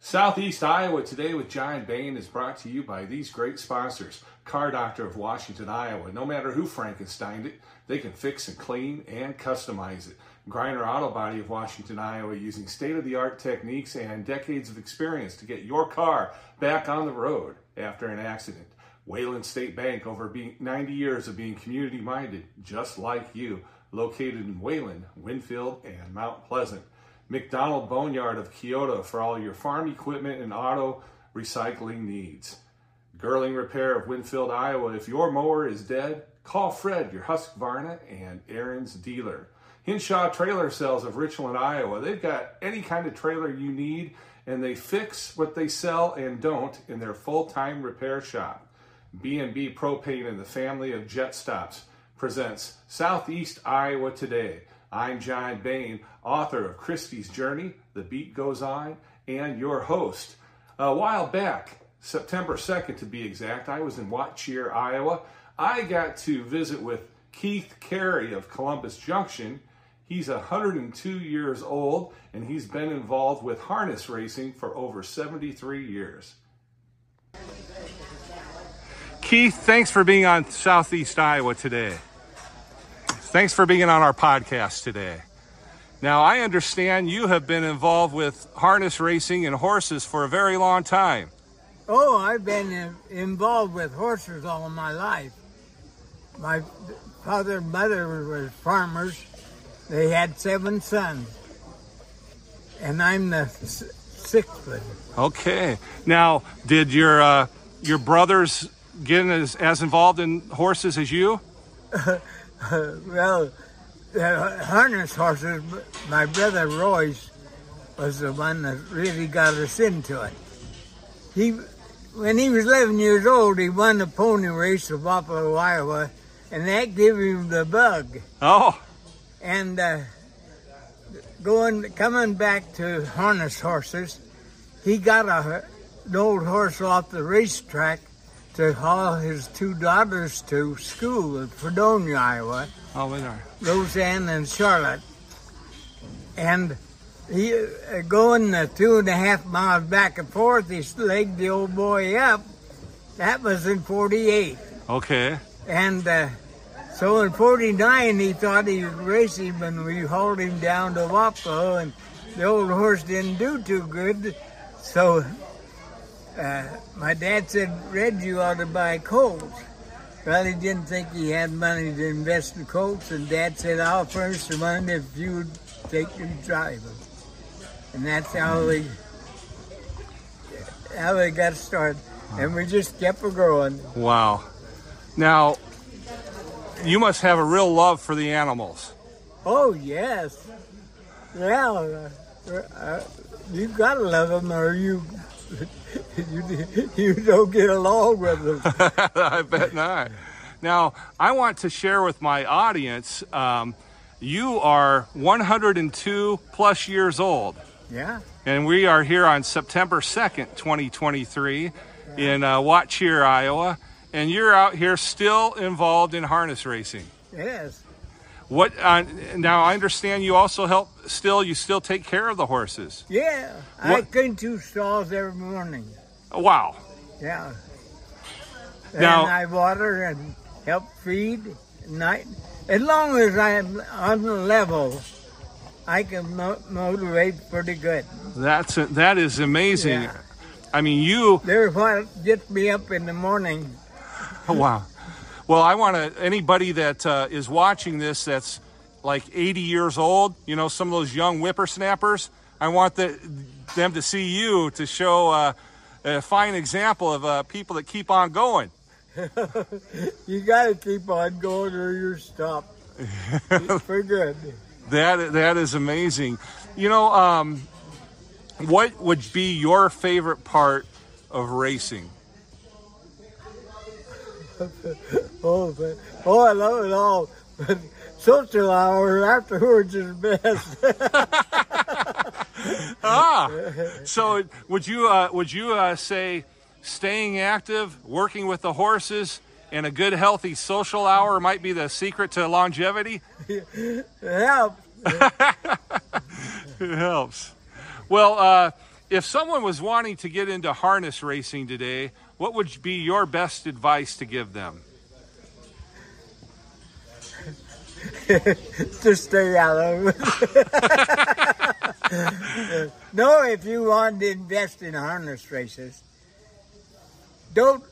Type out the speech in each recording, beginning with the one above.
Southeast Iowa Today with John Bain is brought to you by these great sponsors. Car Doctor of Washington, Iowa. No matter who Frankensteined it, they can fix and clean and customize it. Griner Auto Body of Washington, Iowa, using state of the art techniques and decades of experience to get your car back on the road after an accident. Wayland State Bank, over being 90 years of being community minded, just like you, located in Wayland, Winfield, and Mount Pleasant. McDonald Boneyard of Keota for all your farm equipment and auto recycling needs. Girling Repair of Winfield, Iowa. If your mower is dead, call Fred, your Husqvarna and Ariens dealer. Hinshaw Trailer Sales of Richland, Iowa. They've got any kind of trailer you need, and they fix what they sell and don't in their full-time repair shop. B&B Propane and the family of Jet Stops presents Southeast Iowa Today. I'm John Bain, author of Christie's Journey, The Beat Goes On, and your host. A while back, September 2nd to be exact, I was in What Cheer, Iowa. I got to visit with Keith Carey of Columbus Junction. He's 102 years old and he's been involved with harness racing for over 73 years. Keith, thanks for being on Southeast Iowa today. Thanks for being on our podcast today. Now, I understand you have been involved with harness racing and horses for a very long time. Oh, I've been involved with horses all my life. My father and mother were farmers. They had seven sons. And I'm the sixth one. Okay. Now, did your uh, your brothers get as, as involved in horses as you? well, the harness horses, my brother Royce was the one that really got us into it. He, when he was 11 years old, he won the pony race of Buffalo, Iowa, and that gave him the bug. Oh. And uh, going, coming back to harness horses, he got a, an old horse off the racetrack to haul his two daughters to school at Fredonia, Iowa. Oh, we are. Roseanne and Charlotte. And he uh, going the two and a half miles back and forth, he legged the old boy up. That was in 48. Okay. And uh, so in 49, he thought he was racing when we hauled him down to Wappo, and the old horse didn't do too good. So uh, my dad said, Red, you ought to buy colts. Well, he didn't think he had money to invest in colts, and Dad said, I'll furnish the money if you would take them drive them. And that's how we, how we got started. And we just kept growing. Wow. Now, you must have a real love for the animals. Oh, yes. Yeah, uh, uh, you gotta love them or you you, you don't get along with them. I bet not. Now, I want to share with my audience um, you are 102 plus years old. Yeah. And we are here on September 2nd, 2023, yeah. in uh, Iowa. And you're out here still involved in harness racing. Yes. What uh, now? I understand you also help. Still, you still take care of the horses. Yeah, what? I clean two stalls every morning. Wow. Yeah. Now and I water and help feed night. As long as I'm on the level, I can mo- motivate pretty good. That's a, that is amazing. Yeah. I mean, you. They're what gets me up in the morning. Oh, wow. Well, I want to anybody that uh, is watching this that's like 80 years old, you know, some of those young whippersnappers. I want the, them to see you to show uh, a fine example of uh, people that keep on going. you got to keep on going or you're stopped. For good. That that is amazing. You know, um, what would be your favorite part of racing? oh, but, oh, I love it all. But social hour afterwards is best. Ah, so would you uh, would you uh, say staying active, working with the horses, and a good healthy social hour might be the secret to longevity? it helps. it helps. Well, uh, if someone was wanting to get into harness racing today, what would be your best advice to give them? to stay out of it. no, if you want to invest in harness races, don't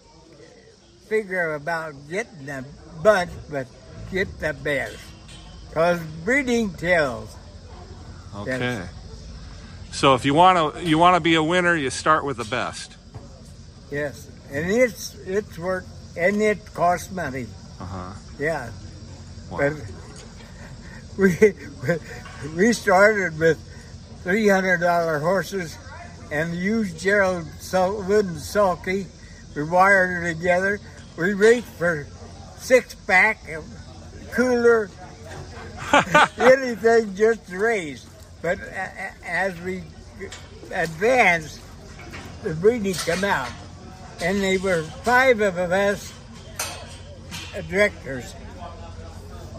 figure about getting a bunch, but get the best. Because breeding tells. Okay. So if you want to you want to be a winner, you start with the best. Yes, and it's it's work and it costs money. Uh huh. Yeah. Wow. But we we started with three hundred dollar horses and used Gerald Sul- wooden sulky. We wired it together. We raced for six pack, cooler, anything just to race. But as we advanced, the breeding come out, and they were five of us directors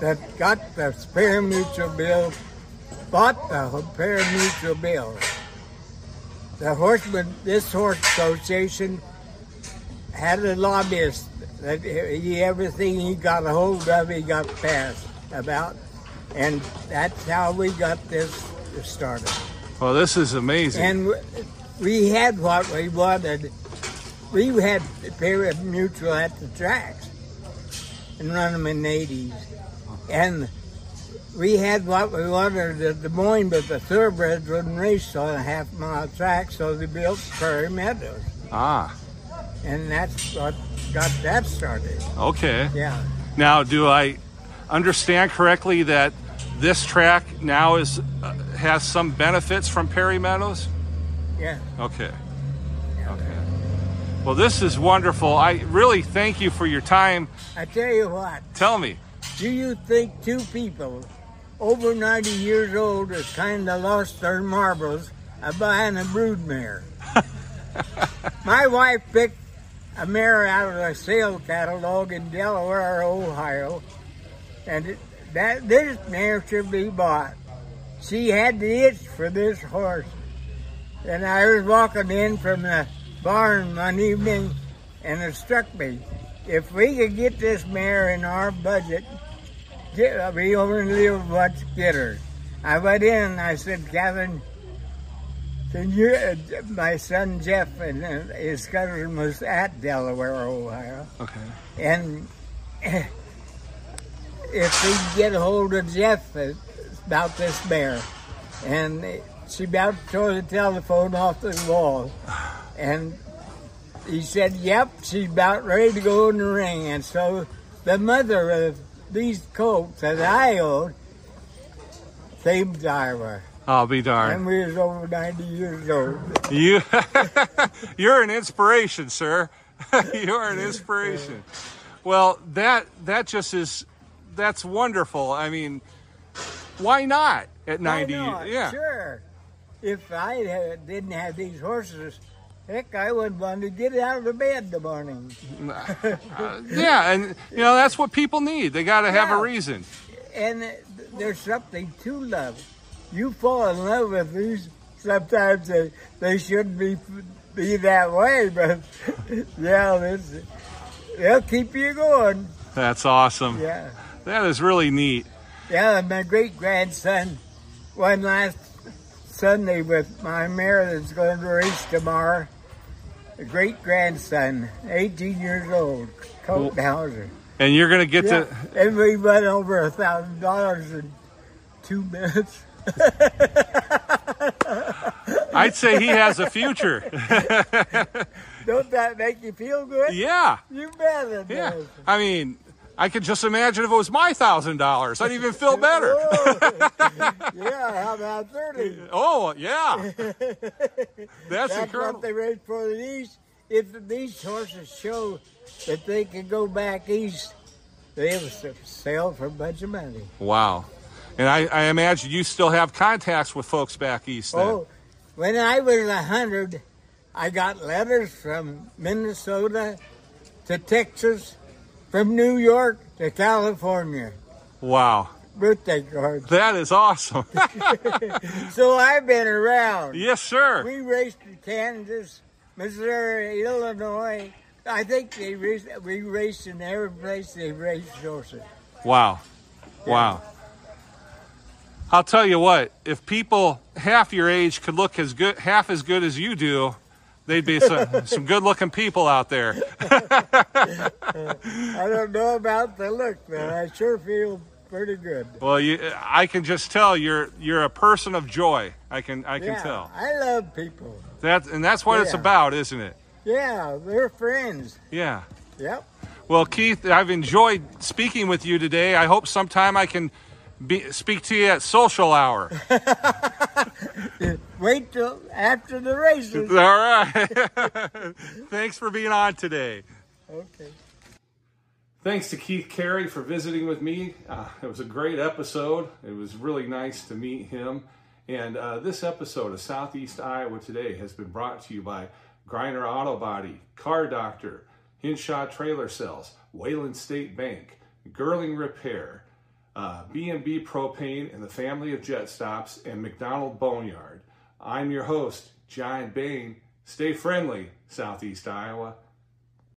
that got the pari-mutuel bill, bought the pari-mutuel bill. The horseman, this horse association had a lobbyist that he, everything he got a hold of, he got passed about. And that's how we got this started. Well, this is amazing. And we had what we wanted. We had pari-mutuel at the tracks and run them in the 80s. And we had what we wanted at Des Moines, but the thoroughbreds wouldn't race on a half mile track, so they built Prairie Meadows. ah, And that's what got that started. okay. Yeah. Now, do I understand correctly that this track now is uh, has some benefits from Prairie Meadows? Yeah. Okay. Okay. Well, this is wonderful. I really thank you for your time. I tell you what, Tell me. do you think two people over 90 years old has kind of lost their marbles uh, of buying a broodmare? My wife picked a mare out of a sale catalog in Delaware, Ohio, and it, that this mare should be bought. She had the itch for this horse, and I was walking in from the barn one evening, and it struck me: if we could get this mare in our budget, get, we only live once, get her. I went in I said, Catherine, can you, uh, my son Jeff and uh, his cousin was at Delaware, Ohio, Okay. and if we get a hold of Jeff uh, about this bear, and she about tore the telephone off the wall, and he said, "Yep, she's about ready to go in the ring." And so the mother of these colts that I came to Iowa, I'll be darned. and we was over ninety years old. You, you're an inspiration, sir. you're an inspiration. Well, that that just is that's wonderful. I mean, why not at 90? Why not? Yeah. sure. If I didn't have these horses, heck, I wouldn't want to get out of the bed in the morning. Uh, yeah, and you know that's what people need. They got to have Yeah. a reason. and there's something to love. You fall in love with these. Sometimes they, they shouldn't be be that way, but yeah, this, they'll keep you going. That's awesome. Yeah, That is really neat. yeah. And my great grandson, one last Sunday with my mare that's going to race tomorrow. A great grandson, 18 years old, Colt Hauser. And you're gonna get Yeah, to and we went over a thousand dollars in two minutes. I'd say he has a future. Don't that make you feel good? yeah. You bet it Yeah. does. I mean, I could just imagine if it was my thousand dollars. I'd even feel better. Yeah, how about 30? Oh, yeah. That's That's incredible. what they raised for these. If these horses show that they can go back east, they s- sell for a bunch of money. Wow. And I, I imagine you still have contacts with folks back east then. Oh, when I was a hundred, I got letters from Minnesota to Texas, from New York to California. Wow. birthday cards. That is awesome. so I've been around. yes, sir. We raced in Kansas, Missouri, Illinois. I think they raced, we raced in every place they raced horses. Wow. Wow. I'll tell you what, if people half your age could look as good, half as good as you do, they'd be some, some good looking people out there. I don't know about the look, but I sure feel pretty good. Well, you, I can just tell you're you're a person of joy. I can I can yeah, tell. I love people. That and that's what it's about, isn't it? Yeah, they're friends. Yeah. Yep. Well, Keith, I've enjoyed speaking with you today. I hope sometime I can be, speak to you at social hour. Wait till after the races. All right. Thanks for being on today. Okay. Thanks to Keith Carey for visiting with me. Uh, it was a great episode. It was really nice to meet him. And uh, this episode of Southeast Iowa Today has been brought to you by Griner Auto Body, Car Doctor, Hinshaw Trailer Sales, Wayland State Bank, Girling Repair, Uh, B&B Propane and the family of Jet Stops, and McDonald Boneyard. I'm your host, John Bain. Stay friendly, Southeast Iowa.